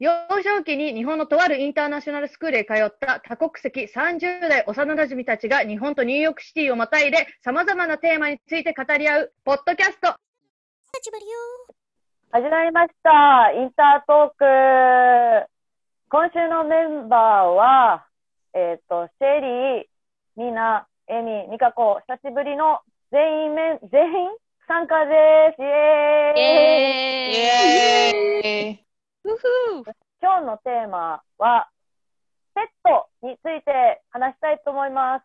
幼少期に日本のとあるインターナショナルスクールへ通った多国籍30代幼馴染たちが日本とニューヨークシティをまたいで様々なテーマについて語り合うポッドキャスト。始まりました。インタートーク。今週のメンバーは、えっ、と、シェリー、ミナ、エミ、ミカコ、久しぶりの全員メン、全員参加です。イエーイイエーイふふ今日のテーマは、ペットについて話したいと思います。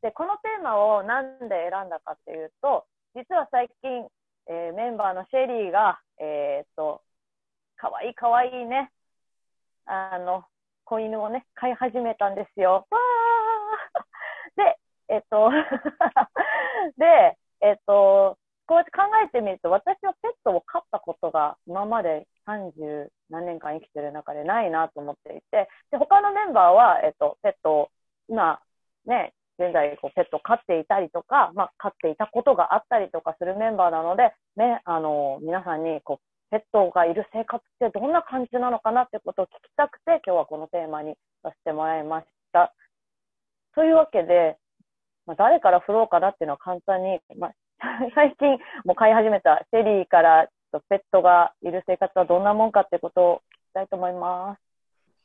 で、このテーマをなんで選んだかっていうと、実は最近、えーメンバーのシェリーが、えーっと、かわいいかわいいね、あの、子犬をね、飼い始めたんですよ。わー で、えっと、で、えっと、こうやって考えてみると、私はペットを飼ったことが今まで30何年間生きてる中でないなと思っていて、で、他のメンバーは、えっと、ペットを、今、ね、現在こうペットを飼っていたりとか、まあ、飼っていたことがあったりとかするメンバーなので、ね、あの、皆さんに、こう、ペットがいる生活ってどんな感じなのかなってことを聞きたくて、今日はこのテーマにさせてもらいました。というわけで、まあ、誰から振ろうかなっていうのは簡単に、まあ、最近もう飼い始めたシェリーからペットがいる生活はどんなもんかってことを聞きたいと思います。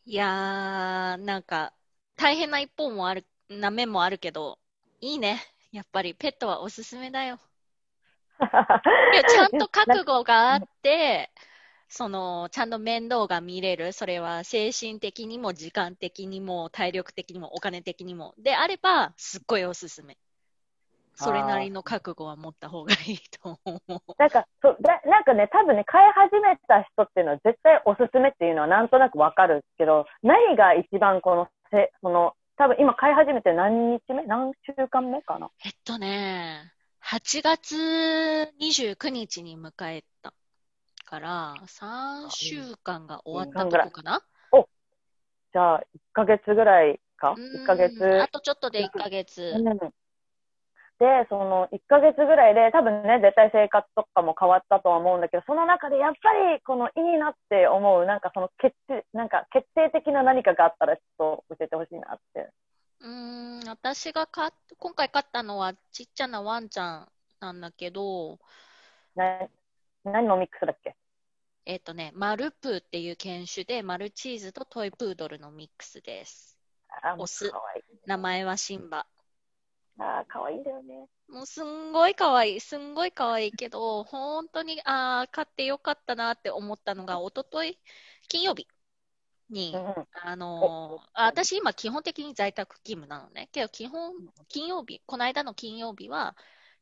いやー、なんか、大変な一方もある、な面もあるけど、いいね。やっぱりペットはおすすめだよ。いや、ちゃんと覚悟があって、その、ちゃんと面倒が見れる。それは精神的にも時間的にも体力的にもお金的にも。であれば、すっごいおすすめ。それなりの覚悟は持った方がいいと思う。なんか、そう、ななんかね、多分ね、飼い始めた人っていうのは絶対おすすめっていうのはなんとなくわかるけど、何が一番この、せその、多分今飼い始めて何日目？何週間目かな？えっとね、8月29日に迎えたから、3週間が終わったとこかな？じゃあ、1ヶ月ぐらいか？う ?1 ヶ月。んあとちょっとで1ヶ月。うんで、その1ヶ月ぐらいで、多分ね、絶対生活とかも変わったとは思うんだけど、その中でやっぱり、このいいなって思う、なんかその決定、なんか決定的な何かがあったら、ちょっと教えてほしいなって。うーん、私が買っ今回買ったのはちっちゃなワンちゃんなんだけど、な何のミックスだっけ？えっとね、マルプーっていう犬種で、マルチーズとトイプードルのミックスです。あオスかわいい。名前はシンバ。あーかわいいんだよね。もうすんごい可愛い、すんごい可愛いけど、本当に、ああ、買ってよかったなって思ったのが、一昨日金曜日にう、んうん。あのーあ私今基本的に在宅勤務なのね。けど基本、金曜日、この間の金曜日は、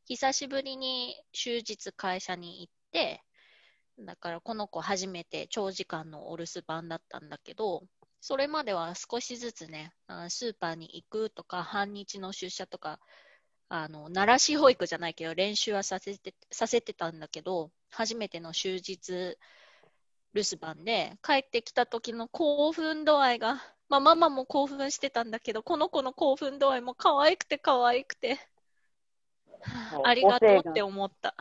久しぶりに終日会社に行って、だからこの子初めて長時間のお留守番だったんだけど、それまでは少しずつね、あスーパーに行くとか、半日の出社とか、あの、慣らし保育じゃないけど、練習はさせて、させてたんだけど、初めての終日留守番で、帰ってきた時の興奮度合いが、まあ、ママも興奮してたんだけど、この子の興奮度合いも可愛くて可愛くて、はあ ありがとうって思った。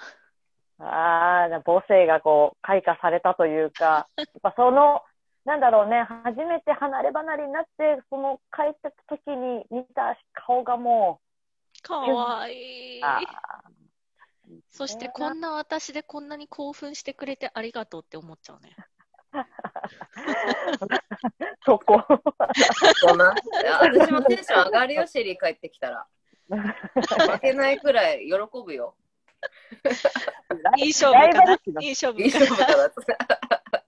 ああ、母性がこう、開花されたというか、やっぱその、なんだろうね、初めて離れ離れになって、その帰ってた時に見た顔がも可愛い。う、あそしてこんな私でこんなに興奮してくれてありがとうって思っちゃうね。ー そこ。そうな。いや私もテンション上がるよ、シェリー帰ってきたら。負けないくらい喜ぶよ。いい勝負かないい勝いい負勝かな負だな。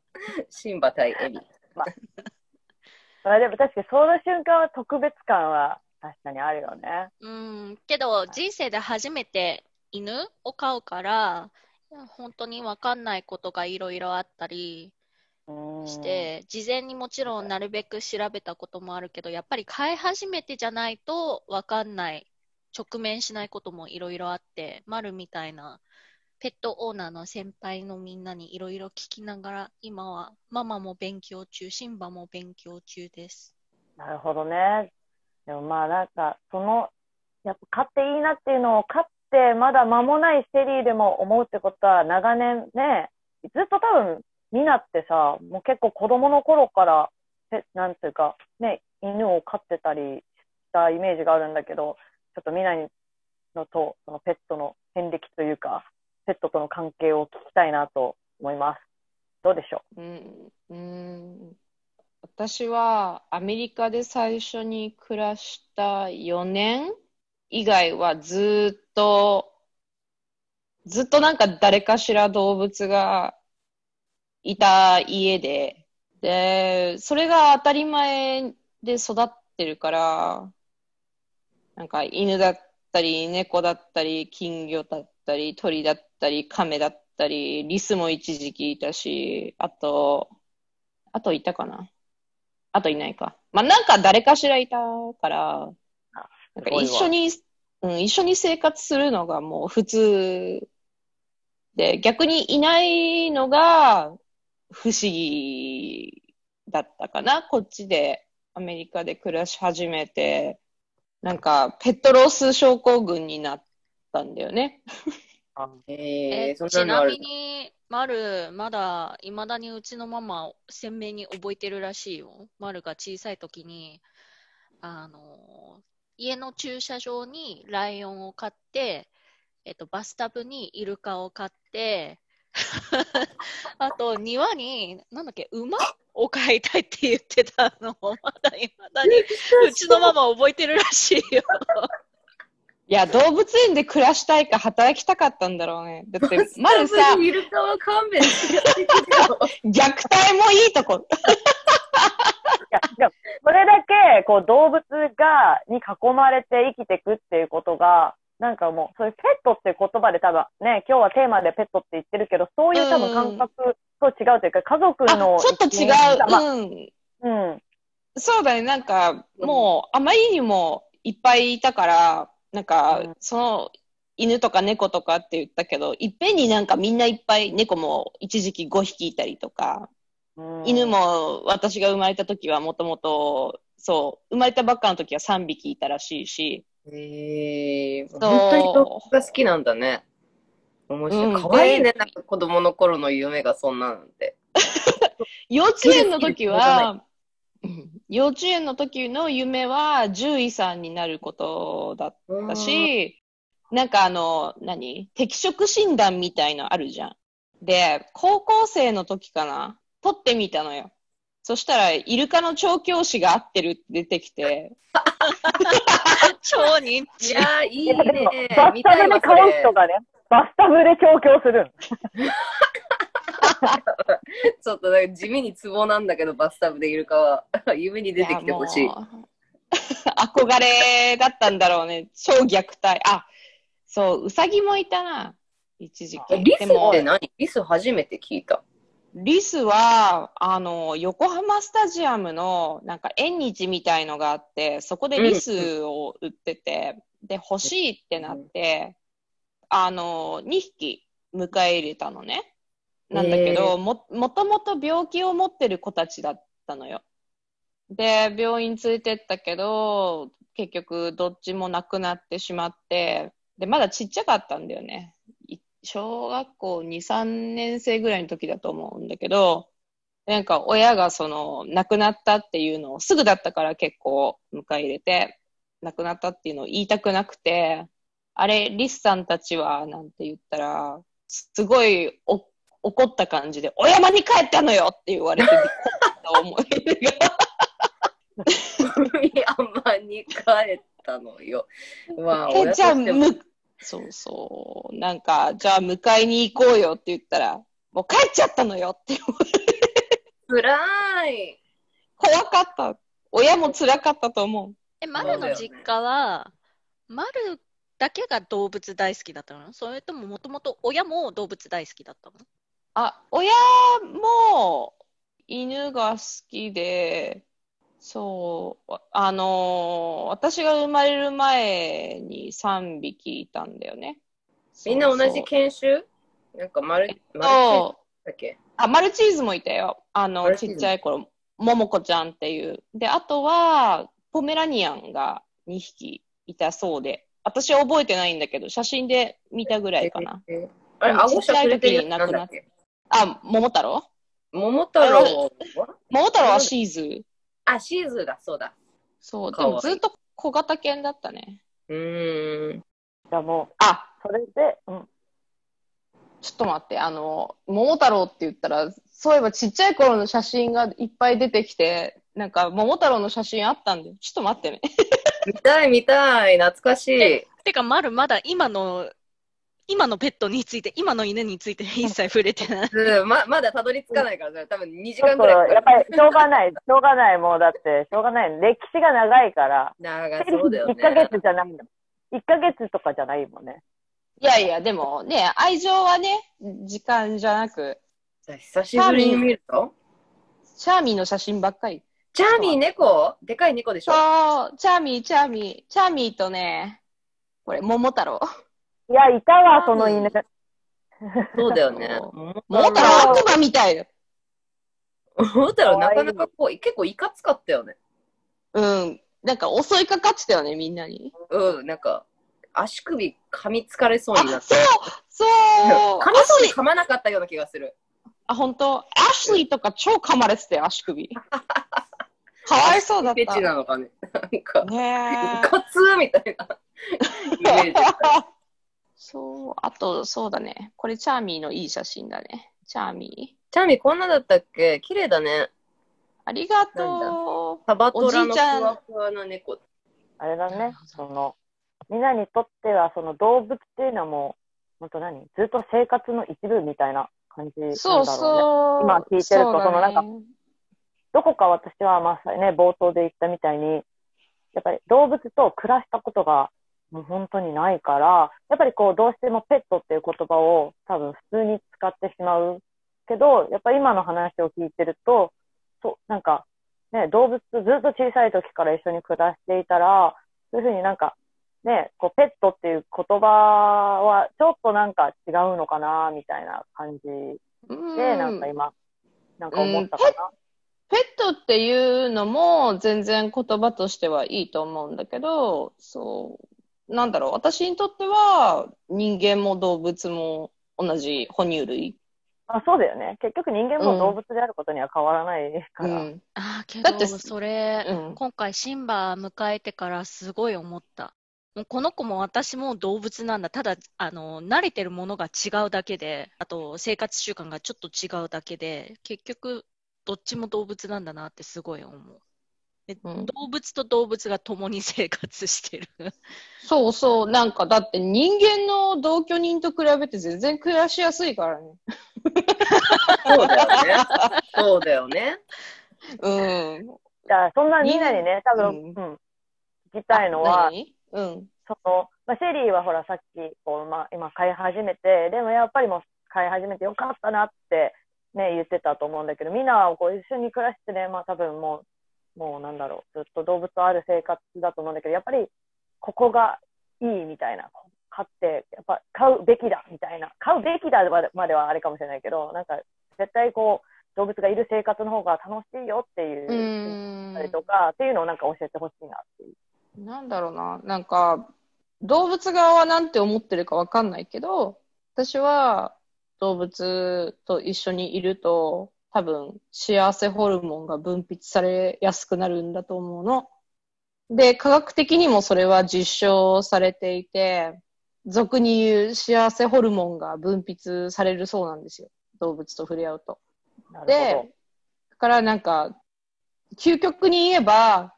シンバ対エミ。あでも確かにその瞬間は特別感は確かにあるよね。うん、けど人生で初めて犬を飼うから、本当にわかんないことがいろいろあったりして、事前にもちろんなるべく調べたこともあるけど、やっぱり飼い始めてじゃないとわかんない、直面しないこともいろいろあって、マルみたいなペットオーナーの先輩のみんなにいろいろ聞きながら、今はママも勉強中、シンバも勉強中です。なるほどね。でもまあなんか、その、やっぱ買っていいなっていうのを買ってまだ間もないシェリーでも思うってことは長年ね、ずっと多分ミナってさ、もう結構子供の頃から、なんていうか、ね、犬を飼ってたりしたイメージがあるんだけど、ちょっとミナのと、そのペットの遍歴というか、ペットとの関係を聞きたいなと思います。どうでしょう？ん、うん、私はアメリカで最初に暮らした4年以外はずっと、ずっとなんか誰かしら動物がいた家で、で、それが当たり前で育ってるから、なんか犬だったり、猫だったり、金魚だったり、鳥だったり、亀だったり、リスも一時期いたし、あと、あといたかな。あといないか。まあ、なんか誰かしらいたから、なんか一緒に、うん、一緒に生活するのがもう普通で、逆にいないのが不思議だったかな。こっちで、アメリカで暮らし始めて、なんかペットロス症候群になったんだよね。えー、ちなみ。に、まる、まだ、いまだにうちのママ、鮮明に覚えてるらしいよ。まるが小さい時に、あの、家の駐車場にライオンを飼って、えっと、バスタブにイルカを飼って、あと、庭に、なんだっけ、馬を飼いたいって言ってたのを、まだいまだに、うちのママ覚えてるらしいよ。いや、動物園で暮らしたいか働きたかったんだろうね。だって、まずさ、イルカは勘弁して。虐待もいいとこ。いや、それだけ、こう、動物が、に囲まれて生きていくっていうことが、なんかもう、そういうペットっていう言葉で多分、ね、今日はテーマでペットって言ってるけど、そういう多分感覚と違うというか、家族あ、のちょっと違う。うん。うん。そうだね。なんか、もう、あまりにもいっぱいいたから、なんかうん、その、犬とか猫とかって言ったけど、いっぺんになんかみんないっぱい、猫も一時期5匹いたりとか、うん犬。も私が生まれた時はもともと、そう、生まれたばっかの時は3匹いたらしいし、えー、本当に動物が好きなんだね。面白い。うんかわいいね、なんか子供の頃の夢がそんななんて。幼稚園の時好は、う ん幼稚園の時の夢は獣医さんになることだったし、なんかあの、何？適職診断みたいのあるじゃん。で、高校生の時かな取ってみたのよ。そしたら、イルカの調教師が合ってるって出てきて、超認い知。やー、いいね。、バスタブで買うれ人。がね、バスタブで調教するん。ちょっとなんか地味にツボなんだけど、バスタブでイルカは。夢に出てきてほしいや。もう憧れだったんだろうね。超虐待。あ、そう、ウサギもいたな。一時期。えリスでもって何？リス初めて聞いた。リスは、あの、横浜スタジアムの、なんか縁日みたいのがあって、そこでリスを売ってて、で、欲しいってなって、あの、2匹迎え入れたのね。なんだけへど、も、もともと病気を持ってる子たちだったのよ。で、病院連れてったけど、結局どっちも亡くなってしまって、で、まだちっちゃかったんだよね。い小学校2、3年生ぐらいの時だと思うんだけど、なんか親がその亡くなったっていうのをすぐだったから結構迎え入れて、亡くなったっていうのを言いたくなくて、あれ、リスさんたちは、なんて言ったら、すごいお怒った感じで、お山に帰ったのよって言われてびった思い出が。山に帰ったのよ。まあ、え、じゃあ、親としてもむ、そうそう。なんか、じゃあ迎えに行こうよって言ったら、もう帰っちゃったのよって言われて辛い。怖かった。親も辛かったと思う。え、マルの実家は、マルだけが動物大好きだったの？それとももともと親も動物大好きだったの？あ、親も犬が好きで、そう、あのー私が生まれる前に3匹いたんだよね。みんな同じ犬種？なんかマル、マルチそうだっけ？あ、マルチーズもいたよ。あの、ちっちゃい頃。ももこちゃんっていう。で、あとは、ポメラニアンが2匹いたそうで、私は覚えてないんだけど、写真で見たぐらいかな。えーあれ、顎しゃくれてるやつなんだっけ？あ、桃太郎？桃太郎は？桃太郎はシーズ。あ、シーズーだ、そうだ。そう、でもずっと小型犬だったね。うーん。じゃあもう、あ、それで、うん。ちょっと待って、あの、桃太郎って言ったら、そういえばちっちゃい頃の写真がいっぱい出てきて、なんか桃太郎の写真あったんで、ちょっと待ってね。見たい、見たい。懐かしい。てか、まるまだ今の、今のペットについて、今の犬について 一切触れてない。うんままだたどり着かないからね、多分2時間ぐらいかかる。やっぱり、しょうがない。しょうがない。もう、だって、しょうがない。歴史が長いから。長いそうだよ1ヶね。月じゃないんだ。1ヶ月とかじゃないもんね。いやいや、でもね、愛情はね、時間じゃなく、久しぶりに見ると？チャーミーの写真ばっかり。チャーミー猫？でかい猫でしょ？そう、チャーミー、チャーミー、チャーミーとね、これ、桃太郎。いや、いたわ、その犬。そうだよね。そう桃桃太郎悪魔みたいよ。桃太郎なかなかこう、結構いかつかったよね。うん。なんか襲いかかってたよね、みんなに。うん、なんか、足首噛みつかれそうになあ、ってそう。そう 噛みそうに噛まなかったような気がする。あ、本当？アシュリーとか超噛まれてたよ、足首。かわいそうだっフェチた。なのかね。なんか、ねカツーみたいなイメージ。そう、あと、そうだね。これ、チャーミーのいい写真だね。チャーミー。チャーミーこんなだったっけ？綺麗だね。ありがとサバトラのふおじいちゃんわふわな猫。あれだね、その、みんなにとっては、その動物っていうのはもう、本当何？ずっと生活の一部みたいな感じなんだろうう。ね。そうそう。今聞いてるとそうだねそのなんかどこか私は、まあね、冒頭で言ったみたいに、やっぱり動物と暮らしたことがもう本当にないから、やっぱりこう、どうしてもペットっていう言葉を多分普通に使ってしまうけど、やっぱり今の話を聞いてると、そう、なんか、ね、動物とずっと小さい時から一緒に暮らしていたら、そういうふうになんか、ね、こう、ペットっていう言葉はちょっとなんか違うのかな、みたいな感じうん。で、なんか今、なんか思ったかな。ペットっていうのも全然言葉としてはいいと思うんだけど、そう、なんだろう、私にとっては人間も動物も同じ哺乳類。あそうだよね。結局人間も動物であることには変わらないから。うん。ああ、けど、だってそれ、うん今回シンバ迎えてからすごい思った。もうこの子も私も動物なんだ。ただ、あの、慣れてるものが違うだけで、あと生活習慣がちょっと違うだけで、結局、どっちも動物なんだなってすごい思う。でうん動物と動物が共に生活してる。そうそう、なんかだって人間の同居人と比べて全然暮らしやすいからね。そうだよね。そうだよね。うん。じゃあ、そんなみんなにね、多分、ううんん、聞きたいのは、何？うん。その、まあ、シェリーはほら、さっき、こう、まあ、今飼い始めて、でもやっぱりもう飼い始めてよかったなって、ね、言ってたと思うんだけど、みんなはこう一緒に暮らしてね、まあ多分もう、もうなんだろう、ずっと動物とある生活だと思うんだけど、やっぱり、ここがいいみたいな、飼って、やっぱ飼うべきだみたいな、飼うべきだまでまではあれかもしれないけど、なんか、絶対こう、動物がいる生活の方が楽しいよっていうう、ーたりとか、っていうのをなんか教えてほしいなっていう。ん。なんだろうな。なんか、動物側はなんて思ってるかわかんないけど、私は動物と一緒にいると、多分幸せホルモンが分泌されやすくなるんだと思うの。で、科学的にもそれは実証されていて、俗に言う幸せホルモンが分泌されるそうなんですよ。動物と触れ合うと。で、だからなんか、究極に言えば、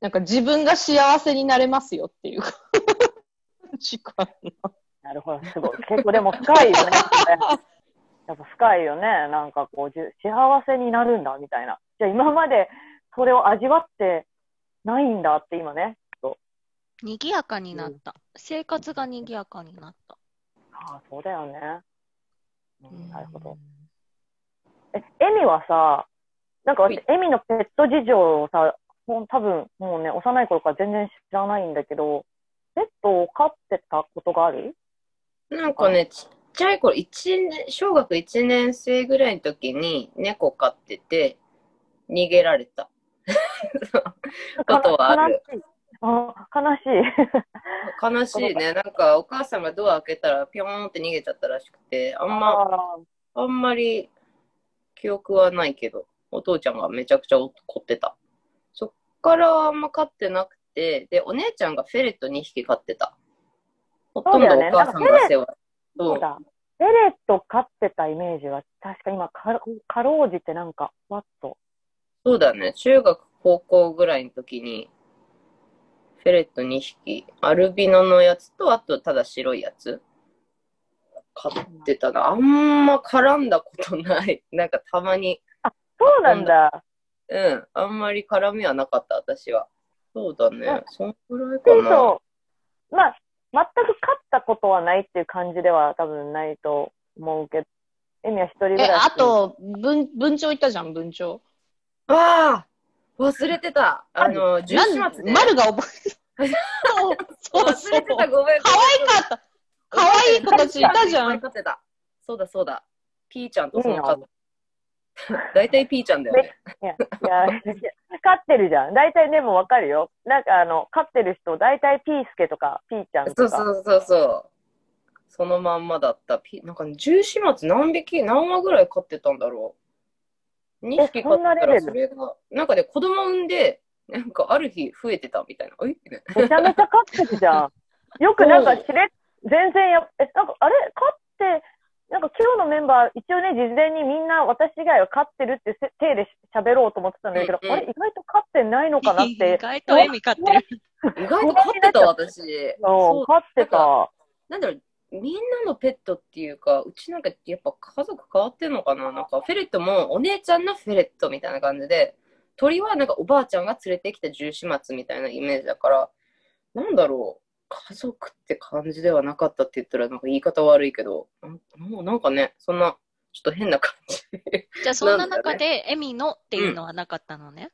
なんか自分が幸せになれますよっていう。なるほど、すごい。結構でも深いよね。やっぱ深いよね。なんかこう、幸せになるんだみたいな。じゃあ今までそれを味わってないんだって今ね。賑やかになった。生活が賑やかになった。ああ、そうだよね。うん、なるほどうん。。え、エミはさ、なんか私、エミのペット事情をさ、もう多分もうね、幼い頃から全然知らないんだけど、ペットを飼ってたことがある？なんかね、ちっちゃい頃、一年、小学1年生ぐらいの時に猫飼ってて、逃げられた。ことはある。悲しい。あ悲しい。悲しいね。なんかお母さんがドア開けたらピョーンって逃げちゃったらしくて、あんま、ああんまり記憶はないけど、お父ちゃんがめちゃくちゃ怒ってた。そっからあんま飼ってなくて、で、お姉ちゃんがフェレット2匹飼ってた。ほとんどお母さんが世話。ーそうだ。フェレット飼ってたイメージは、確か今か、かろうじてなんか、わっと。そうだね。中学、高校ぐらいの時に、フェレット2匹、アルビノのやつと、あとただ白いやつ、飼ってたな。あんま絡んだことない。なんかたまに、そうなんだ。うん、あんまり絡みはなかった、私は。そうだね。そんぐらいでかな。そう。まあ、全く飼ったことはないっていう感じでは多分ないと思うけど、エミは一人暮え、らし。あ、と、文、文鳥いたじゃん、文鳥。ああ忘れてた。あの、十四なん末で。丸が覚え、そう、そう、忘れてた、ごめん。可愛かった。可愛い子たちいたじゃん。そうだそうだ。ピーちゃんとそのいい家族。大体ピーちゃんだよね。いや、いや、飼ってるじゃん。大体でもわかるよ。なんかあの、飼ってる人、大体ピースケとか、ピーちゃんそうとか。そうそうそう。そのまんまだった。ピなんか、十四末何匹、何羽ぐらい飼ってたんだろう。2匹飼ってたら、そんなレベル？それが、なんかね、子供産んで、なんかある日増えてたみたいな。えめちゃめちゃ飼ってるじゃん。よくなんかしれ、全然や、え、なんか、あれ飼って、なんか今日のメンバー、一応ね、事前にみんな私以外は飼ってるってせ体で喋ろうと思ってたんだけど、うんうんあれ？意外と飼ってないのかなっ意て。外とエミ飼ってる。意外と飼ってた、私。そう、飼ってた。なんだろう、みんなのペットっていうか、うちなんかやっぱ家族変わってんのかな？なんかフェレットもお姉ちゃんのフェレットみたいな感じで、鳥はなんかおばあちゃんが連れてきた十四末みたいなイメージだから、なんだろう、家族って感じではなかったって言ったらなんか言い方悪いけど、なんもうなんかね、そんな、ちょっと変な感じ。じゃあ そんな中でエミのっていうのはなかったのね？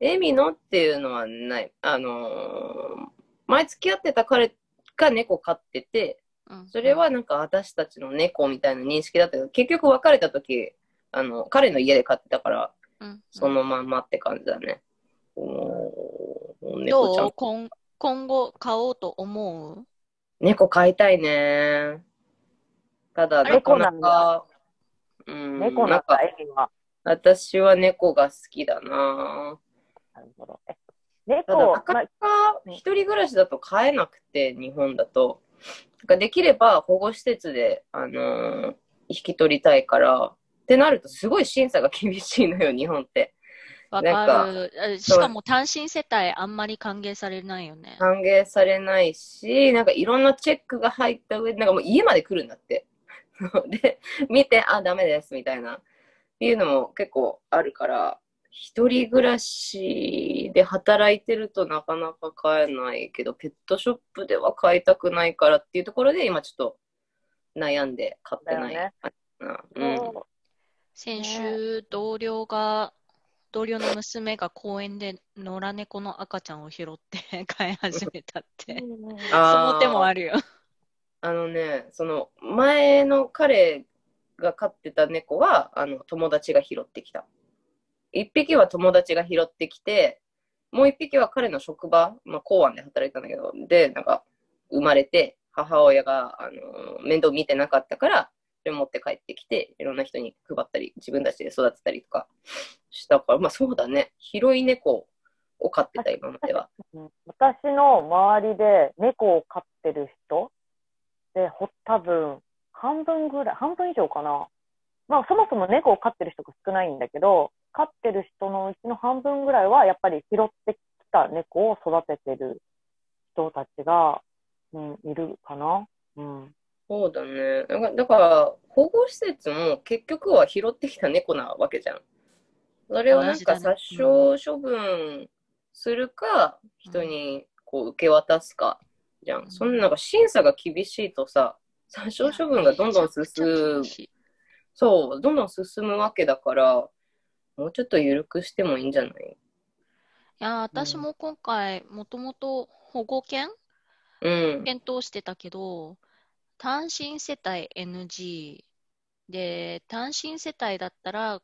エミのっていうのはない。あのー前付き合ってた彼が猫飼ってて、うんそれはなんか私たちの猫みたいな認識だったけど、結局別れた時、あの、彼の家で飼ってたから、うんそのまんまって感じだね。どう？ん今今後買おうと思う？猫飼いたいね。ただ、なかな猫か、うん、猫なんかだ、エミは。私は猫が好きだな。なるほど。えただ、猫、なかなまあ、か一人暮らしだと飼えなくて、日本だと。なんかできれば保護施設で、あのー引き取りたいから、ってなるとすごい審査が厳しいのよ、日本って。わかる。えしかも単身世帯あんまり歓迎されないよね。歓迎されないし、なんかいろんなチェックが入った上で、なんかもう家まで来るんだって。で、見て、あ、ダメです、みたいな。っていうのも結構あるから、一人暮らしで働いてるとなかなか買えないけど、ペットショップでは買いたくないからっていうところで、今ちょっと悩んで買ってない。ねうん。先週、同僚が、同僚の娘が公園で野良猫の赤ちゃんを拾って 飼い始めたって。その手もあるよ。あのね、その前の彼が飼ってた猫はあの友達が拾ってきた。一匹は友達が拾ってきて、もう一匹は彼の職場、まあ、公安で働いてたんだけど、で、なんか生まれて、母親があの面倒見てなかったから、それ持って帰ってきて、いろんな人に配ったり、自分たちで育てたりとかしたから、まあそうだね、広い猫を飼ってた、今までは。私の周りで猫を飼ってる人で、ほ多分半分ぐらい、半分以上かな。まあそもそも猫を飼ってる人が少ないんだけど、飼ってる人のうちの半分ぐらいはやっぱり拾ってきた猫を育ててる人たちが、うん、いるかな。うん。そうだね。だから、だから保護施設も結局は拾ってきた猫なわけじゃん。それをなんか殺傷処分するか、人にこう受け渡すかじゃん。そんななんか審査が厳しいとさ、殺傷処分がどんどん進む、そう、どんどん進むわけだから、もうちょっと緩くしてもいいんじゃない？いや、私も今回、もともと保護犬？うん。検討してたけど、単身世帯 NG で、単身世帯だったら、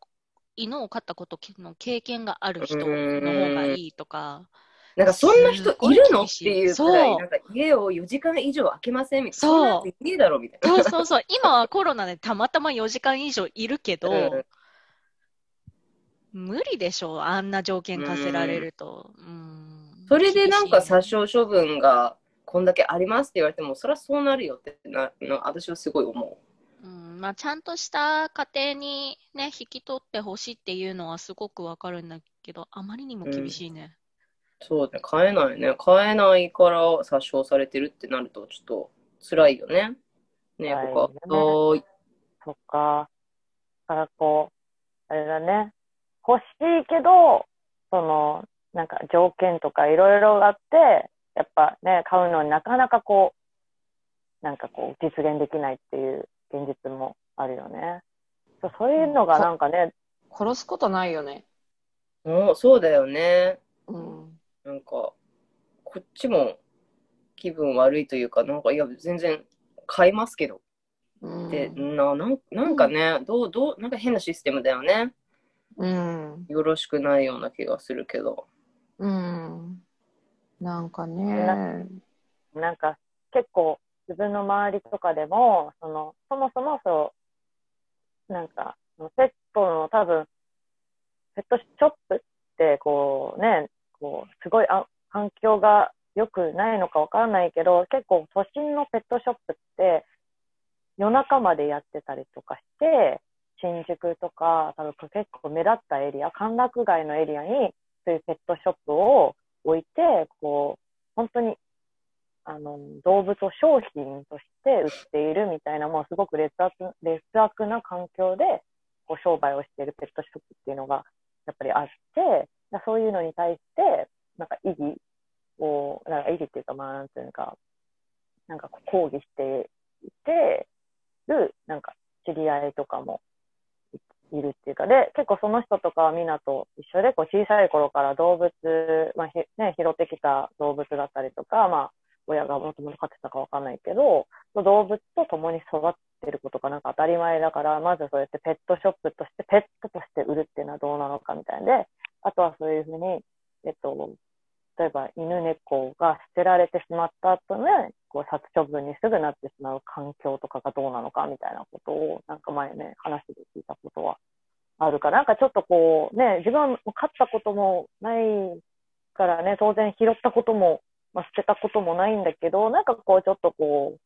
犬を飼ったことの経験がある人の方がいいとか、なんかそんな人いるのっていうくらい、そう。なんか家を4時間以上開けませんみたいな。そう。そんなやついねえだろみたいな。そうそうそう、今はコロナでたまたま4時間以上いるけど、うん。無理でしょう、あんな条件課せられると。うん。それでなんか殺傷処分がこんだけありますって言われても、そりゃそうなるよってなの私はすごい思うんまあ、ちゃんとした家庭にね、引き取ってほしいっていうのはすごくわかるんだけど、あまりにも厳しいね。う。そうね、買えないね。買えないから殺傷されてるってなるとちょっと辛いよね。ねえ、はいここ。はい。そっか。だからこう、あれだね。欲しいけど、その、なんか条件とかいろいろあって、やっぱね、買うのになかなかこう、なんかこう、実現できないっていう現実もあるよね。そうそういうのがなんかね、殺すことないよね。おそうだよね。うん。なんか、こっちも気分悪いというか、なんか、いや、全然買いますけど。うんで、ななんなんかね、どう、どう、なんか変なシステムだよね。うん。よろしくないような気がするけど。うん。なんかね。なんか結構自分の周りとかでも、その、そもそもそう、なんか、ペットの多分、ペットショップってこうね、こう、すごいあ環境が良くないのかわからないけど、結構都心のペットショップって夜中までやってたりとかして、新宿とか、多分結構目立ったエリア、歓楽街のエリアに、そういうペットショップを置いて、こう、本当に、あの、動物を商品として売っているみたいな、もうすごく劣悪、劣悪な環境で、こう、商売をしているペットショップっていうのが、やっぱりあって、そういうのに対して、なんか異議を、なんか異議っていうか、まあ、なんていうか、なんか抗議していてる、なんか知り合いとかもいるっていうか、で、結構その人とかはみんなと一緒で、こう小さい頃から動物、まあひね、拾ってきた動物だったりとか、まあ、親がもともと飼ってたかわかんないけど、動物と共に育ってることがなんか当たり前だから、まずそうやってペットショップとして、ペットとして売るっていうのはどうなのかみたいで、あとはそういうふうに、えっと、例えば犬猫が捨てられてしまった後ね、こう殺処分にすぐなってしまう環境とかがどうなのかみたいなことを、なんか前ね、話で聞いたことはあるから、なんかちょっとこう、ね、自分は飼ったこともないからね、当然拾ったことも、まあ、捨てたこともないんだけど、なんかこう、ちょっとこう、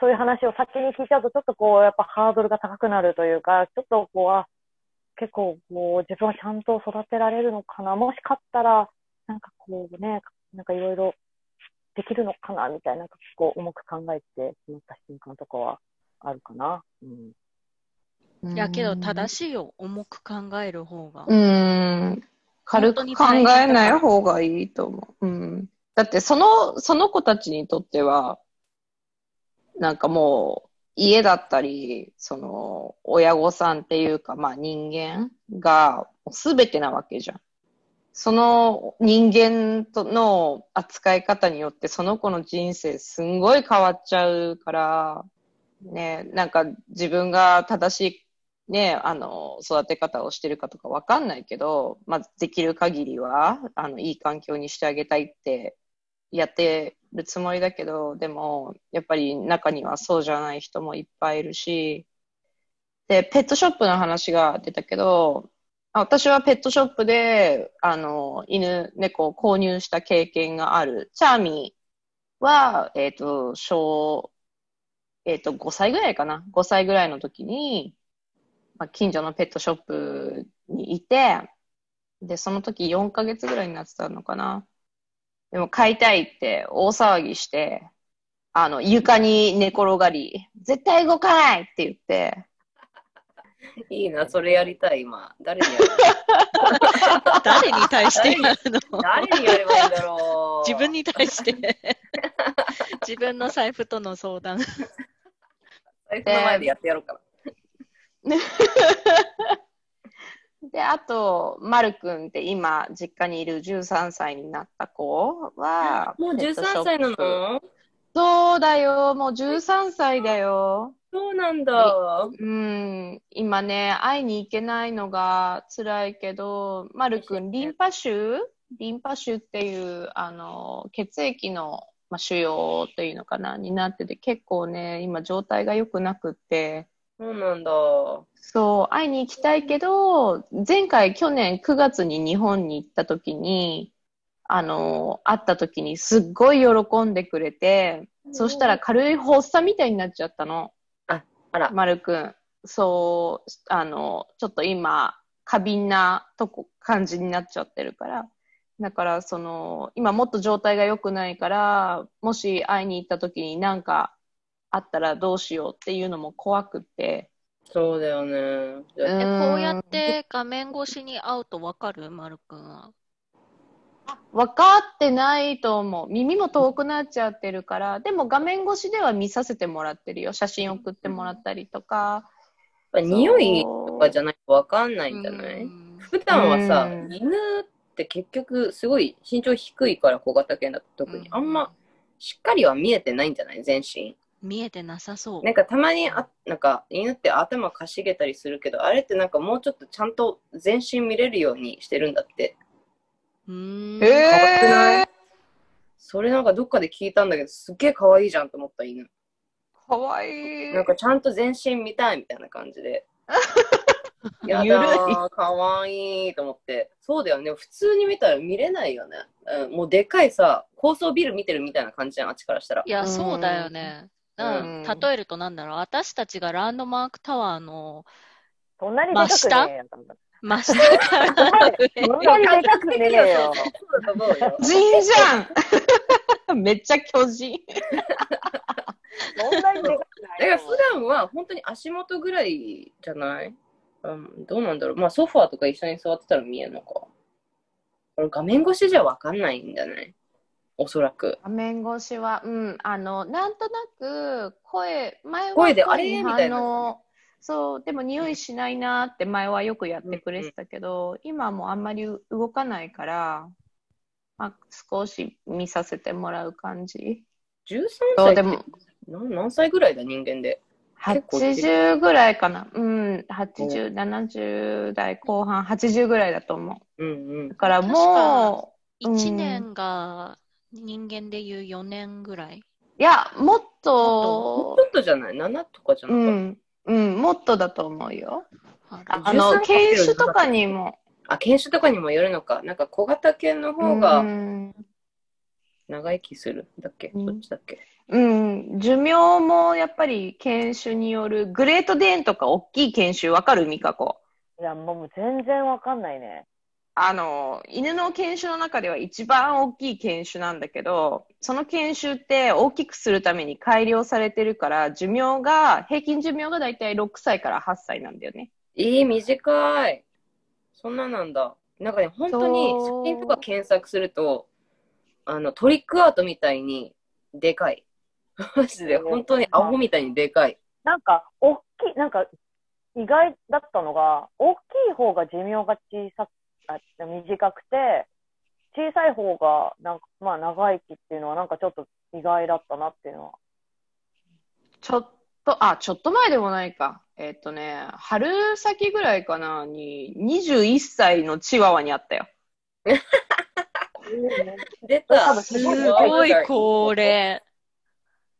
そういう話を先に聞いちゃうと、ちょっとこう、やっぱハードルが高くなるというか、ちょっとこう、あ、結構こう、自分はちゃんと育てられるのかな、もし飼ったら、なんかこうね、なんかいろいろできるのかな、みたいな、なんかこう、重く考えてしまった瞬間とかはあるかな。うん。いや、けど正しいよ、重く考える方が。うん。軽く考えない方がいいと思う。うん。だって、その、その子たちにとっては、なんかもう、家だったり、その、親御さんっていうか、まあ人間がすべてなわけじゃん。その人間との扱い方によって、その子の人生すんごい変わっちゃうから、ね、なんか自分が正しいね、あの、育て方をしてるかとかわかんないけど、まあ、できる限りは、あの、いい環境にしてあげたいってやってるつもりだけど、でも、やっぱり中にはそうじゃない人もいっぱいいるし、で、ペットショップの話が出たけど、私はペットショップで、あの、犬、猫を購入した経験がある。チャーミーは、えっ、と、小、えっ、と、5歳ぐらいかな。5歳ぐらいの時に、まあ、近所のペットショップにいて、で、その時4ヶ月ぐらいになってたのかな。でも飼いたいって大騒ぎして、あの、床に寝転がり、絶対動かないって言って、いいな、それやりたい、今。誰にやる 誰に対してやるの？誰にやればいいんだろう。自分に対して。自分の財布との相談。財布の前でやってやろうかな。で、あと、まるくんって今、実家にいる13歳になった子は、もうペットショッ13歳なプのそうだよ、もう13歳だよ。そうなんだ。うん、今ね、会いに行けないのが辛いけど、まるくん、リンパ腫？リンパ腫っていう、あの、血液の、まあ、腫瘍っていうのかな、になってて、結構ね、今状態が良くなくって、そうなんだ。そう、会いに行きたいけど、前回去年9月に日本に行った時に、あの、会った時にすっごい喜んでくれて、そしたら軽い発作みたいになっちゃったの。あら。まるくん。そう、あの、ちょっと今、過敏なとこ、感じになっちゃってるから。だから、その、今もっと状態が良くないから、もし会いに行った時になんかあったらどうしようっていうのも怖くって。そうだよね。えうんこうやって画面越しに会うとわかる？まるくんは。分かってないと思う。耳も遠くなっちゃってるから、でも画面越しでは見させてもらってるよ。写真送ってもらったりとか。やっぱ匂いとかじゃないとわかんないんじゃない？うん普段はさう、ん犬って結局すごい身長低いから小型犬だと特に、うんあんましっかりは見えてないんじゃない？全身。見えてなさそう。なんかたまにあ、なんか犬って頭かしげたりするけど、あれってなんかもうちょっとちゃんと全身見れるようにしてるんだって。うーん。変わってない？それなんかどっかで聞いたんだけど、すっげえ可愛いじゃんと思った犬。かわいい。なんかちゃんと全身見たいみたいな感じで。やゆるいだー、かわいいと思って。そうだよね。普通に見たら見れないよね。うん、もうでかいさ、高層ビル見てるみたいな感じじゃん、あっちからしたらい。や、うんそうだよね。だうん例えるとなんだろう、私たちがランドマークタワーのそんなにでかくねえよ。真下からそんなにでかくねえよ。人じゃんめっちゃ巨人。そんなにでかくない？よ。だから普段は本当に足元ぐらいじゃない、うん、どうなんだろう。まあソファーとか一緒に座ってたら見えるのか。これ画面越しじゃわかんないんじゃない？おそらく。画面越しは、うん、あの、なんとなく、声、前は声であれ？にみたいなそう、でも匂いしないなって前はよくやってくれてたけど、今はもうあんまり動かないから、まあ、少し見させてもらう感じ。13そう歳ってでも何何歳ぐらいだ人間で？結構80ぐらいかな。うん、80、70代後半、80ぐらいだと思う。うんうんだ。からもう、1年が人間でいう4年ぐらい？いや、もっもうとちょ、っとじゃない ?7 とかじゃなうかっん、うん、もっとだと思うよ。ああの、13犬種とかにも、た。あ、犬種とかにもよるのか。なんか小型犬の方うがん、長生きするだっけ、うんどっちだっけ？うん、寿命もやっぱり犬種による、グレートデーンとか大きい犬種わかる？ミカコ。いや、もう全然わかんないね。あの、犬の犬種の中では一番大きい犬種なんだけど、その犬種って大きくするために改良されてるから、寿命が、平均寿命がだいたい6歳から8歳なんだよね。えー、短い。そんななんだ。なんかね、本当に写真とか検索すると、あの、トリックアートみたいにでかい。マジで、本当にアホみたいにでかい。なんか、大きい、なんか、意外だったのが、大きい方が寿命が小さく、あ短くて、小さい方が、なんか、まあ、長生きっていうのは、なんかちょっと意外だったなっていうのは。ちょっと、あ、ちょっと前でもないか。えっとね、春先ぐらいかな、に、21歳のチワワに会ったよ。出多た。分すすごい高齢。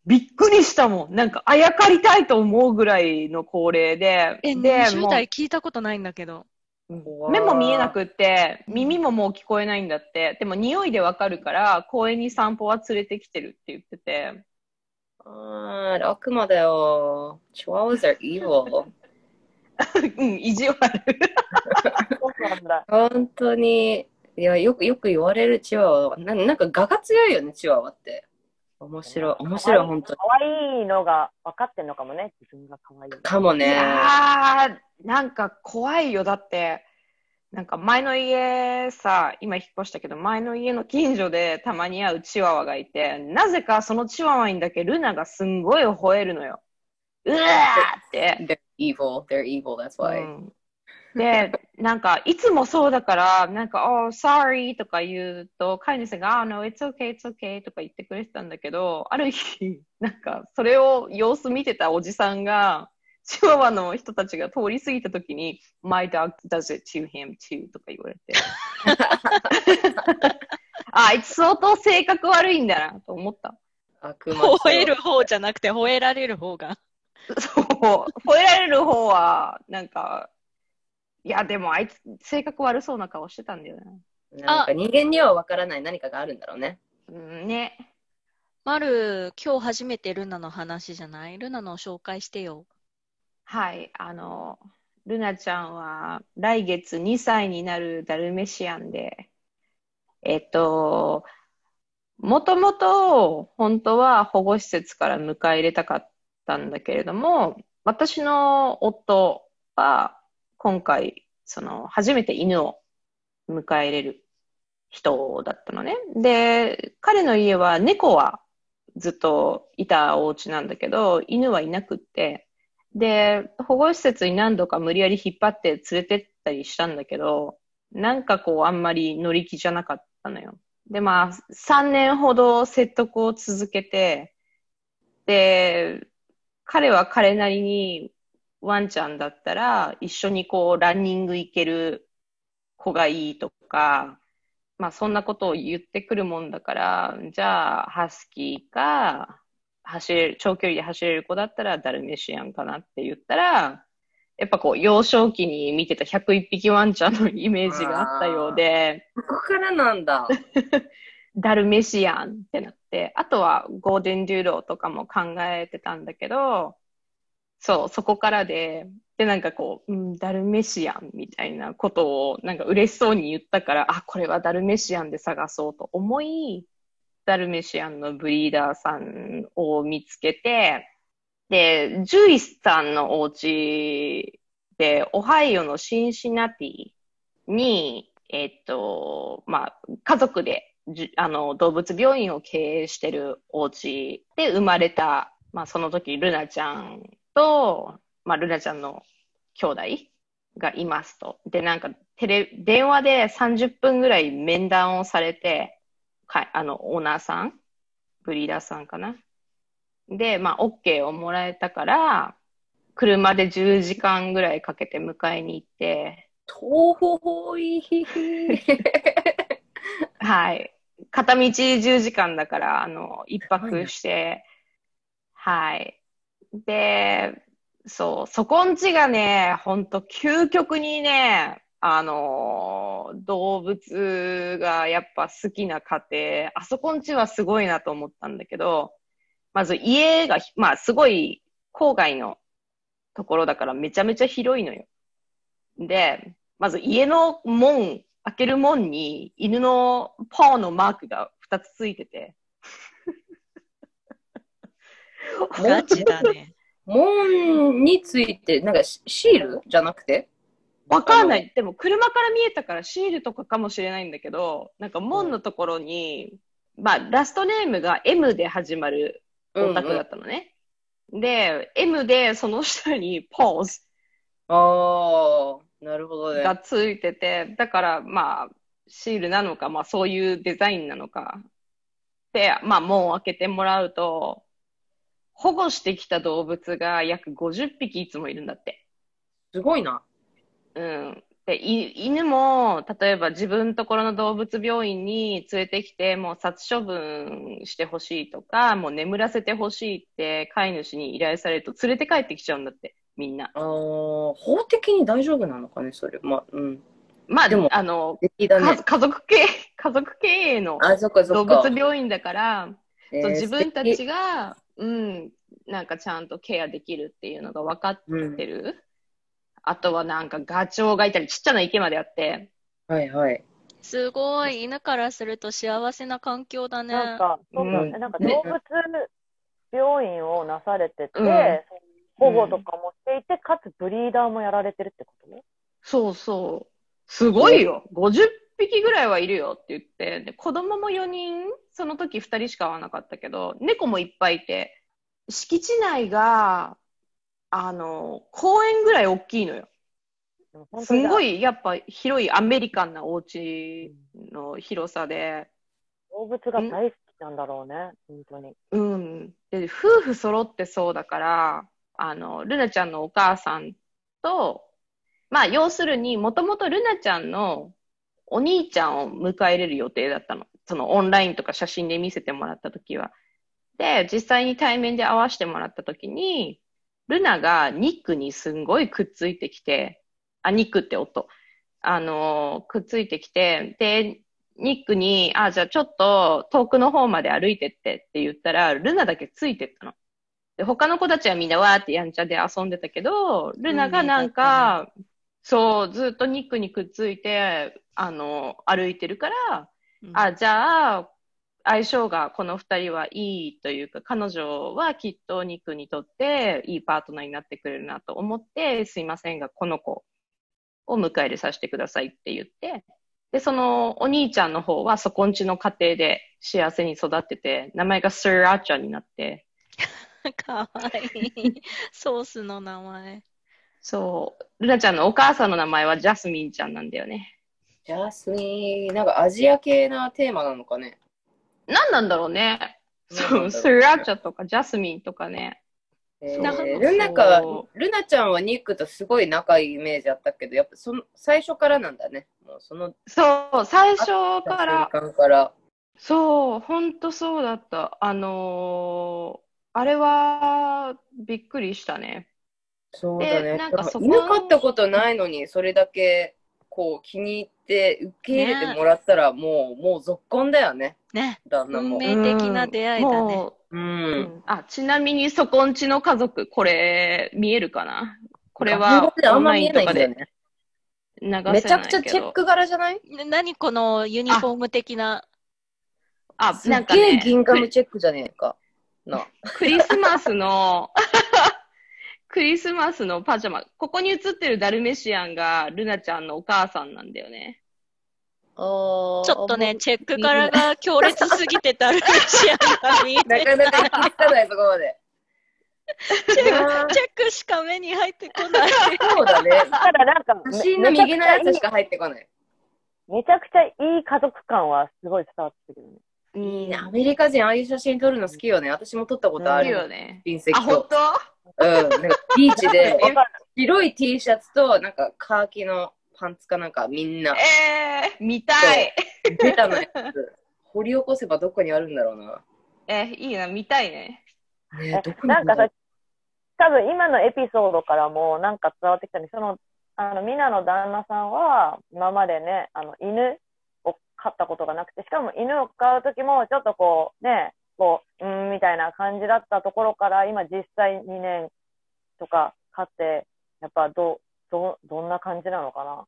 びっくりしたもん。なんか、あやかりたいと思うぐらいの高齢で。え、で、20もう代聞いたことないんだけど。目も見えなくって、耳ももう聞こえないんだって。でも匂いでわかるから、公園に散歩は連れてきてるって言ってて。あー、悪魔だよ。Chihuahuas are evil. うん、意地悪。そうなんだ。本当に。いや、よく、よく言われるチワワは。ななんか、我が強いよね、チワワって。面白い、面白い、本当に。可愛いのが分かってんのかもね。自分が可愛い。いかもね。やー、なんか怖いよ。だって、なんか前の家さ、今引っ越したけど、前の家の近所でたまに会うチワワがいて、なぜかそのチワワにだけルナがすんごい吠えるのよ。うわーって。They're evil. They're evil. That's う why. んで、なんか、いつもそうだから、なんか、oh, sorry とか言うと、飼い主が、oh, no, it's okay, it's okay とか言ってくれてたんだけど、ある日、なんか、それを様子見てたおじさんが、チワワの人たちが通り過ぎたときに、my dog does it to him too とか言われて。あ、あいつ相当性格悪いんだなと思った。悪魔吠える方じゃなくて吠えられる方が。そう、吠えられる方は、なんか、いや、でもあいつ性格悪そうな顔してたんだよね。なんか人間にはわからない何かがあるんだろうね。うん、ね。まる、今日初めてルナの話じゃない？ルナの紹介してよ。はい、あの、ルナちゃんは来月2歳になるダルメシアンで、えっと、もともと本当は保護施設から迎え入れたかったんだけれども、私の夫は今回、その、初めて犬を迎え入れる人だったのね。で、彼の家は猫はずっといたお家なんだけど、犬はいなくって、で、保護施設に何度か無理やり引っ張って連れてったりしたんだけど、なんかこうあんまり乗り気じゃなかったのよ。で、まあ、3年ほど説得を続けて、で、彼は彼なりにワンちゃんだったら一緒にこうランニング行ける子がいいとか、まあそんなことを言ってくるもんだから、じゃあハスキーか、走れる、長距離で走れる子だったらダルメシアンかなって言ったら、やっぱこう幼少期に見てた101匹ワンちゃんのイメージがあったようで、ここからなんだ。ダルメシアンってなって、あとはゴールデンデューローとかも考えてたんだけど、そう、そこからで、で、なんかこう、うん、ダルメシアンみたいなことを、なんか嬉しそうに言ったから、あ、これはダルメシアンで探そうと思い、ダルメシアンのブリーダーさんを見つけて、で、ジュイスさんのお家で、オハイオのシンシナティに、えっと、まあ、家族であの動物病院を経営してるお家で生まれた、まあ、その時ルナちゃんと、まあ、ルナちゃんの兄弟がいますと。で、なんかテレ、電話で30分ぐらい面談をされて、かあの、オーナーさんブリーダーさんかなで、まあ、OK をもらえたから、車で10時間ぐらいかけて迎えに行って、遠い。はい。片道10時間だから、あの、一泊して、はい。で、そう、そこんちがね、ほんと究極にね、あの、動物がやっぱ好きな家庭、あそこんちはすごいなと思ったんだけど、まず家が、まあすごい郊外のところだからめちゃめちゃ広いのよ。で、まず家の門、開ける門に犬のパーのマークが2つついてて。ガチだね。門について、なんかシシールじゃなくて？わかんない。でも車から見えたからシールとかかもしれないんだけど、なんか門のところに、まあラストネームが M で始まるオタクだったのね。で、M でその下に Pause ああ、なるほどね。がついてて、だからまあ、シールなのか、まあそういうデザインなのか。で、まあ門を開けてもらうと、保護してきた動物が約50匹いつもいるんだって。すごいな。うん。で、い犬も、例えば自分のところの動物病院に連れてきて、もう殺処分してほしいとか、もう眠らせてほしいって飼い主に依頼されると連れて帰ってきちゃうんだって、みんな。ああ、法的に大丈夫なのかね、それ。まあ、うん。まあ、でもあの、ねか。家族系、家族経営の動。物病院だから、えー自分たちが、うん、なんかちゃんとケアできるっていうのが分かってる。あとはなんかガチョウがいたり、ちっちゃな池まであって、はいはい。すごい。犬からすると幸せな環境だね。なんか、そうだうんね。なんかね動物病院をなされてて、うん保護とかもしていて、かつブリーダーもやられてるってことそうそう。すごいよ。50匹ぐらいはいるよって言って、で、子供も4人、その時2人しか会わなかったけど、猫もいっぱいいて、敷地内が、あの、公園ぐらい大きいのよ。すんごいやっぱ広いアメリカンなお家の広さで、動物が大好きなんだろうね、本当に。うん。で、夫婦揃ってそうだから、あの、ルナちゃんのお母さんと、まあ、要するに、もともとルナちゃんのお兄ちゃんを迎え入れる予定だったの。そのオンラインとか写真で見せてもらったときは。で、実際に対面で会わせてもらったときに、ルナがニックにすんごいくっついてきて、あ、ニックって音。あの、くっついてきて、で、ニックに、あ、じゃあちょっと遠くの方まで歩いてってって言ったら、ルナだけついてったの。で、他の子たちはみんなわーってやんちゃで遊んでたけど、ルナがなんか、そう、ずっとニックにくっついて、あの、歩いてるから、うんあ、じゃあ、相性がこの二人はいいというか、彼女はきっとニックにとっていいパートナーになってくれるなと思って、すいませんが、この子を迎え入れさせてくださいって言って、で、そのお兄ちゃんの方はそこんちの家庭で幸せに育ってて、名前がスーラーチャになって、かわいい。ソースの名前。そう、ルナちゃんのお母さんの名前はジャスミンちゃんなんだよね。ジャスミン、なんかアジア系なテーマなのかね。何なんだろうね。そう、スーラーチャとかジャスミンとかね。えなんかー、ルナかそ、ルナちゃんはニックとすごい仲いいイメージあったけど、やっぱその最初からなんだね。もうそのそう、最初から、から。そう、ほんとそうだった。あのーあれはびっくりしたね。そうだね。でなんかそこ犬飼ったことないのに、それだけこう気に入って受け入れてもらったら、もう、もう続婚だよね。ね。旦那も。運命的な出会いだね。もう。う、うんんあ、ちなみにそこんちの家族、これ見えるかな？これは画像であんま見えないんだよオンラインとかね。で。めちゃくちゃチェック柄じゃない？ね何このユニフォーム的な？あ、すっなんかげえね、銀ガムチェックじゃねえか。な。クリスマスの、クリスマスのパジャマ。ここに写ってるダルメシアンがルナちゃんのお母さんなんだよね。ちょっとね、チェック柄が強烈すぎてダルメシアンが見え なてかなか行き着かない、そこまで。チェいやーチェックしか目に入ってこない。そうだね。ただなんか、写真の右のやつしか入ってこない。めちゃくちゃいい家族感はすごい伝わってくるね。いいね。アメリカ人、ああいう写真撮るの好きよね。私も撮ったことある。よね。親戚あ、本と。当？うん。なんかビーチで、わかる。白い T シャツと、なんかカーキのパンツかなんかみんな、えー、見たい。ベタなやつ。掘り起こせばどこにあるんだろうな。えー、いいな、見たいね。ねどこになんかあるんだろさ、多分今のエピソードからもなんか伝わってきたね。その、あの、ミナの旦那さんは、今までね、あの、犬を飼ったことがなくて、しかも犬を飼うときも、ちょっとこう、ね、こう、うーん、みたいな感じだったところから、今実際2年とか飼って、やっぱどう、ど、どんな感じなのかな？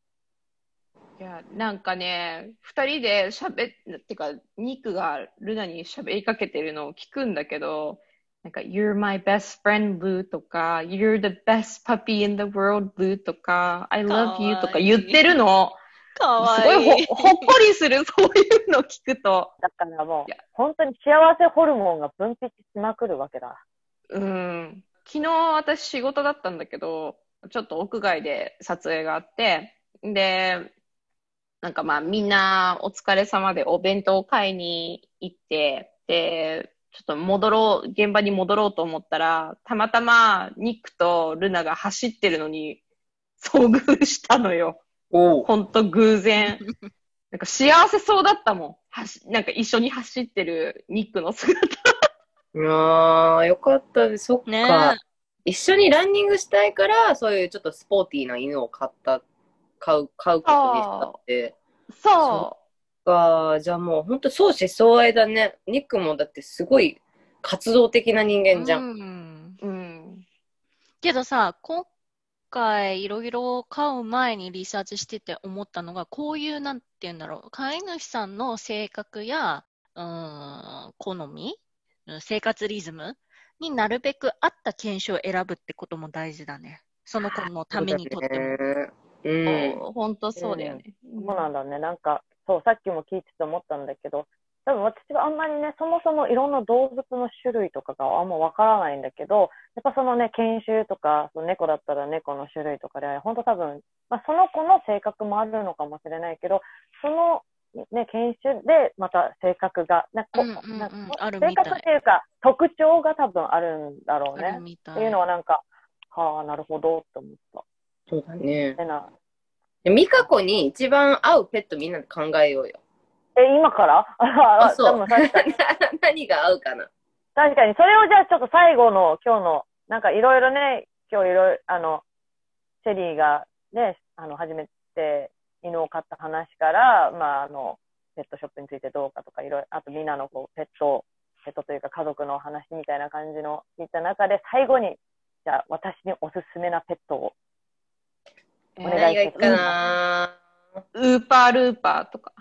いや、なんかね、二人で喋っ、てか、ニックがルナに喋りかけてるのを聞くんだけど、なんか、You're my best friend, Blue とか、You're the best puppy in the world, Blue とか、I love you とか言ってるの、かわすごいいい。ほほっこりする、そういうの聞くと。だからもういや、本当に幸せホルモンが分泌しまくるわけだ。うん。昨日私仕事だったんだけど、ちょっと屋外で撮影があって、で、なんかまあみんなお疲れ様でお弁当を買いに行って、で、ちょっと戻ろう、現場に戻ろうと思ったら、たまたまニックとルナが走ってるのに遭遇したのよ。ほんと偶然。なんか幸せそうだったもん。はしなんか一緒に走ってるニックの姿。いやー、よかったです。そっか。ね一緒にランニングしたいから、そういうちょっとスポーティーな犬を買った、買う、買うことにしたって。そう。か、じゃあもう本当相思相愛だね。ニックもだってすごい活動的な人間じゃん。うんうん。けどさ、今回いろいろ買う前にリサーチしてて思ったのが、こういう、なんて言うんだろう、飼い主さんの性格や、うーん、好み、うん生活リズムになるべく合った犬種を選ぶってことも大事だね。その子のためにとっても。うん。本当そうだよね。そうなんだね。なんか、そう、さっきも聞いてて思ったんだけど、多分私はあんまりね、そもそもいろんな動物の種類とかがあんまわからないんだけど、やっぱそのね、犬種とか、その猫だったら猫の種類とかで、本当多分まあ、その子の性格もあるのかもしれないけど、その、ね、研修でまた性格が、なんかこうんうんうんなんか性格っていうか、特徴が多分あるんだろうね。っていうのはなんか、はあ、なるほどって思った。そうだね。でなでミカコに一番合うペットみんなで考えようよ。え、今から？ああ、そう。多分確かに。何が合うかな。確かに、それをじゃあちょっと最後の今日の、なんかいろいろね、今日いろいろ、あの、シェリーがね、あの、初めて犬を飼った話から、まあ、あの、ペットショップについてどうかとか、いろいろ、あとみんなのこう、ペット、ペットというか家族の話みたいな感じの聞いた中で、最後に、じゃあ私におすすめなペットを。お願い何がいいかな。ウーパールーパーとか。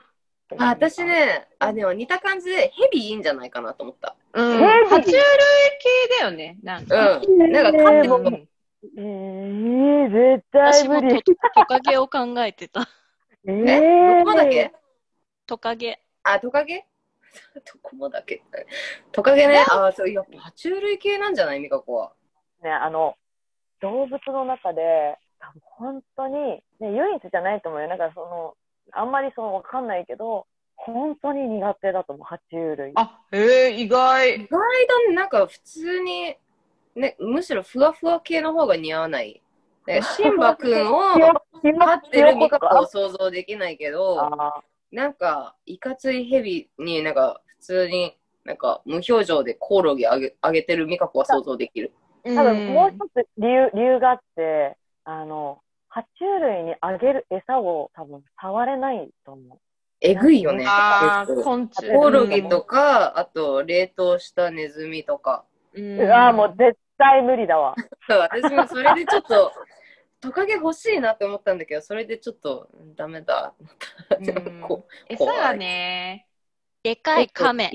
あ、私。ね、あ、でも似た感じでヘビいいんじゃないかなと思った。うん。爬虫類系だよね。なんか。うん。なんか飼ってるえーもうえー、絶対私も無理。トトカゲを考えてた。ええ、どこだっけ？トカゲ。あ、トカゲ？どこもだけ？トカゲね。あ、そう、いや、爬虫類系なんじゃない？ミカコは。ね、あの、動物の中で、本当に、ね、唯一じゃないと思うよ。なんかその、あんまりそのわかんないけど、本当に苦手だと思う、爬虫類。あ、へえ、意外。意外だね。なんか普通に、ね、むしろふわふわ系の方が似合わない。ねシンバくんを飼ってるミカコを想像できないけど、あなんか、いかついヘビになんか、普通に、なんか、無表情でコオロギあげあげてるミカコは想像できる。多多分もう一つ理由、理由があって、あの、爬虫類にあげる餌を多分触れないと思う。えぐいよね。ああ、昆虫。コオロギとか、あと、冷凍したネズミとか。うわもう絶対無理だわ。私もそれでちょっと、トカゲ欲しいなって思ったんだけど、それでちょっと、うんダメだ。餌がね。でかいカメ。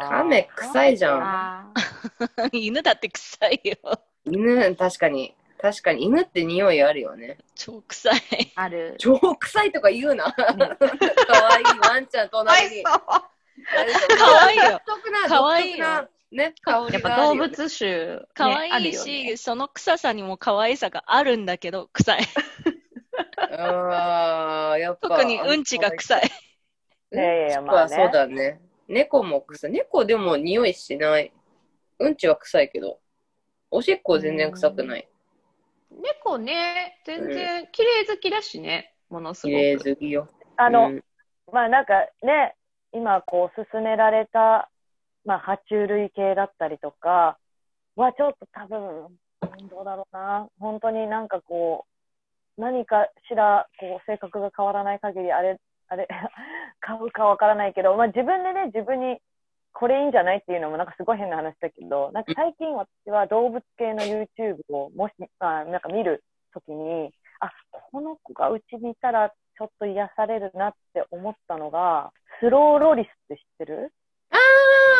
カメ臭いじゃん。あ 犬だって臭いよ。犬、確かに。確かに、犬って匂いあるよね。超臭い。ーある。超臭いとか言うな。かわいいワンちゃん隣に。可愛いよ独特な、可愛いよ独特なね、香りやっぱ。動物種、ね、可愛いし、よねその臭さにも可愛さがあるんだけど、臭い。ああ、やっぱ。特にうんちが臭い。うん？いやいやいやまあねそうだね。猫も臭い。猫でも匂いしない。うんちは臭いけど、おしっこ全然臭くない。猫ね、全然綺麗好きだしね、ものすご綺麗く。好きよ。あの、うんまあなんかね、今こう勧められた、まあ爬虫類系だったりとかはちょっと多分、うんどうだろうな。本当になんかこう、何かしらこう性格が変わらない限り、あれ、あれ、買うかわからないけど、まあ自分でね、自分にこれいいんじゃないっていうのもなんかすごい変な話だけど、なんか最近私は動物系の YouTube をもし、まあなんか見るときに、あ、この子がうちにいたらちょっと癒されるなって思ったのが、スローロリスって知ってる？あ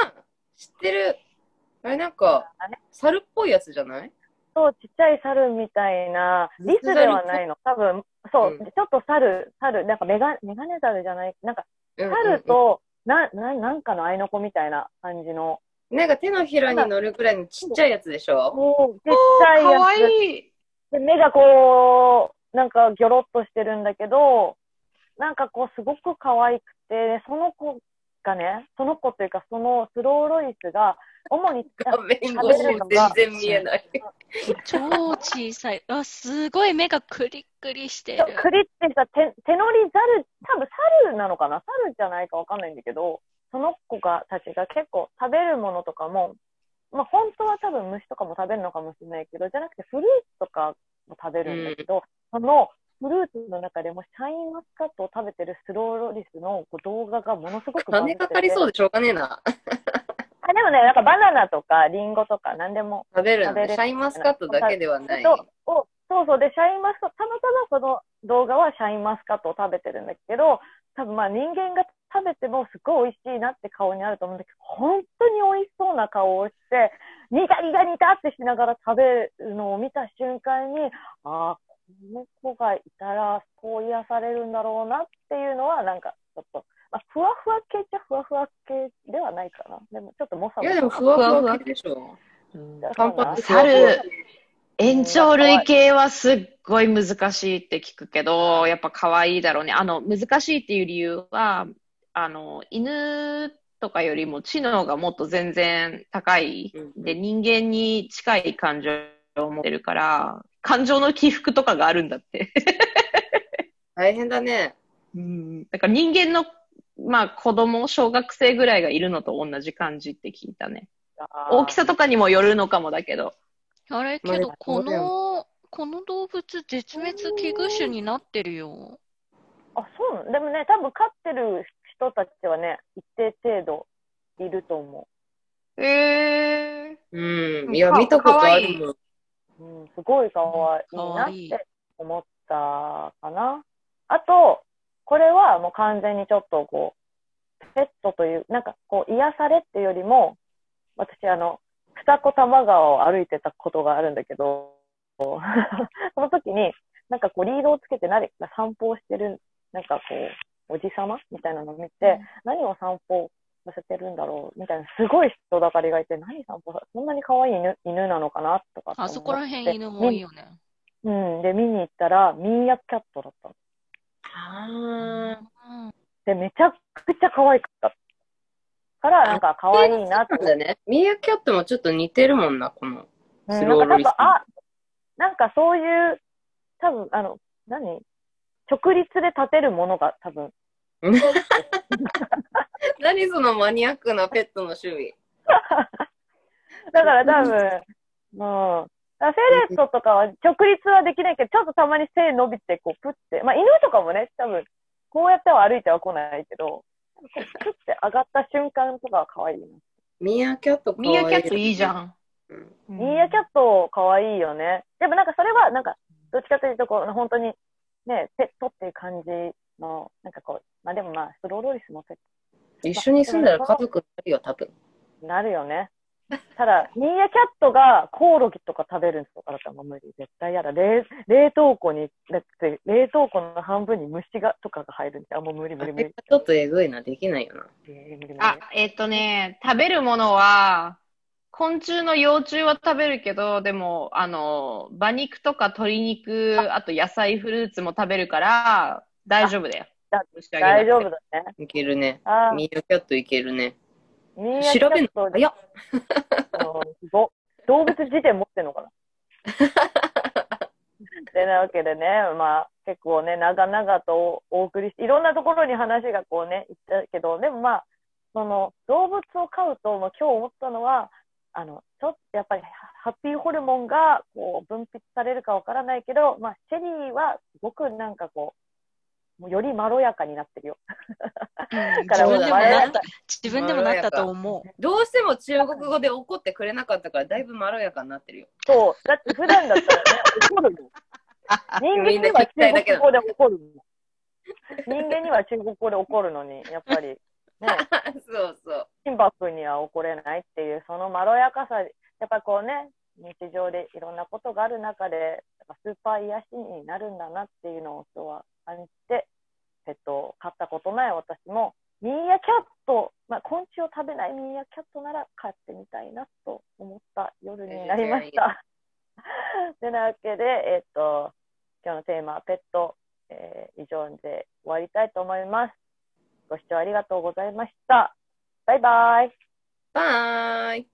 あ知ってる。あれなんか猿っぽいやつじゃない？そう、ちっちゃい猿みたいな、リスではないの。多分、そう、うん。ちょっと猿、猿、なんかメガ、メガネ猿じゃない、なんか猿と、な、な、なんかのアイノコみたいな感じの、なんか手のひらに乗るくらいのちっちゃいやつでしょ？もう、ちっちゃいかわやつ。いい。で、目がこう、なんかギョロっとしてるんだけど、なんかこう、すごく可愛くて、その子がね、その子というか、そのスローロイスが、主に画面越し全然見えない。超小さい。あ、すごい目がクリックリしてる。クリってした手手乗りザル、多分猿なのかな？猿じゃないかわかんないんだけど、その子がたちが結構食べるものとかも、まあ本当は多分虫とかも食べるのかもしれないけど、じゃなくてフルーツとかも食べるんだけど、そのフルーツの中でもシャインマスカットを食べてるスローロリスのこう動画がものすごく金かかりそうでしょうがねえな。あでもね、なんかバナナとかリンゴとか何でも食べる食べシャインマスカットだけではない。そうおそうそう。で、シャインマスカット、たまたまその動画はシャインマスカットを食べてるんだけど、多分まあ人間が食べてもすごい美味しいなって顔になると思うんだけど、本当に美味しそうな顔をして、ニタニタニタってしながら食べるのを見た瞬間に、ああ、この子がいたらこう癒されるんだろうなっていうのは、なんかちょっと、まあ、ふわふわ系っちゃふわふわ系ではないかな。でもちょっともさもさ。いやでもふわふわ系でしょ。猿延長類系はすっごい難しいって聞くけど、やっぱ可愛いだろうね。あの、難しいっていう理由は、あの、犬とかよりも知能がもっと全然高い。うんで、人間に近い感情を持ってるから、感情の起伏とかがあるんだって。大変だね。うん。だから人間の、まあ子供、小学生ぐらいがいるのと同じ感じって聞いたね。大きさとかにもよるのかもだけど。あれまあけど、この、この動物絶滅危惧種になってるよ。あ、そうなのでもね、多分飼ってる人たちはね、一定程度いると思えー。うん。いや、か見たことあるもん。う。うん、すごい可愛い可なっ愛いて思ったかな。あと、これはもう完全にちょっとこう、ペットという、なんかこう、癒されっていうよりも、私あの、二子玉川を歩いてたことがあるんだけど、その時に、なんかこう、リードをつけて何か散歩をしてる、なんかこう、おじさまみたいなのを見て、何を散歩させてるんだろうみたいな、すごい人だかりがいて、何散歩さ、そんなに可愛い犬犬なのかなとかあそこら辺犬も多いよね。うん。で、見に行ったら、ミーアキャットだったの。あうんで、めちゃくちゃ可愛かった。から、なんか可愛いなってあ。。なんだね。ミーアキャットもちょっと似てるもんな、この。うん、スなんか多分ローロリス、あ、なんかそういう、多分、あの、何？直立で立てるものが多分、何そのマニアックなペットの趣味。だから多分、もう、フェレットとかは直立はできないけど、ちょっとたまに背伸びて、こう、プって、まあ犬とかもね、多分、こうやっては歩いては来ないけど、こうプって上がった瞬間とかは可愛いな。ミーアキャットかわいい。ミーアキャットいいじゃん。うん。ミーアキャット可愛いよね。でもなんかそれは、なんか、どっちかというと、こう、本当に、ね、ペットっていう感じの、なんかこう、まあでもまあ、スローロリスもペッ一緒に住んだら家族になるよ、多分。なるよね。ただ、ミーアキャットがコオロギとか食べるんとかだったらもう無理。絶対嫌だ。冷冷凍庫に、だって冷凍庫の半分に虫が、とかが入るんで、あ、もう無理無理無理。ちょっとえぐいな、できないよな。無理無理無理あ、えっ、とね、食べるものは、昆虫の幼虫は食べるけど、でも、あの、馬肉とか鶏肉、あと野菜、フルーツも食べるから、大丈夫だよ大丈夫だね。いけるね。あミーアキャットいけるね。調べんットの早っ。動物辞典持ってんのかな？てなわけでね、まあ結構ね、長々とお送りし、いろんなところに話がこうね、行ったけど、でもまあ、その動物を飼うと、まあ、今日思ったのは、あの、ちょっとやっぱりハッピーホルモンがこう分泌されるかわからないけど、まあ、シェリーはすごくなんかこう、もうよりまろやかになってるよ。うんだ から自分でもなまろやか自分でもなったと思う。どうしても中国語で怒ってくれなかったから、だいぶまろやかになってるよ。そう。だって普段だったらね、怒るもん。人間には中国語で怒るもん。人間には中国語で怒るのに、やっぱり、ね、そうそう。シンバ君には怒れないっていう、そのまろやかさ、やっぱこうね、日常でいろんなことがある中で、やっぱスーパー癒しになるんだなっていうのを今日は感じて、ペットを飼ったことない私も、ミーアキャット、まあ、昆虫を食べないミーアキャットなら飼ってみたいなと思った夜になりました。て なわけで、えっ、と、今日のテーマはペット、えー以上で終わりたいと思います。ご視聴ありがとうございました。バイバイ。バイ。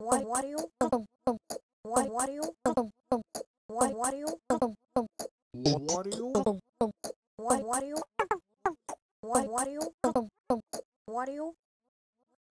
What what you what what you what what you what what you what what you what what you what what you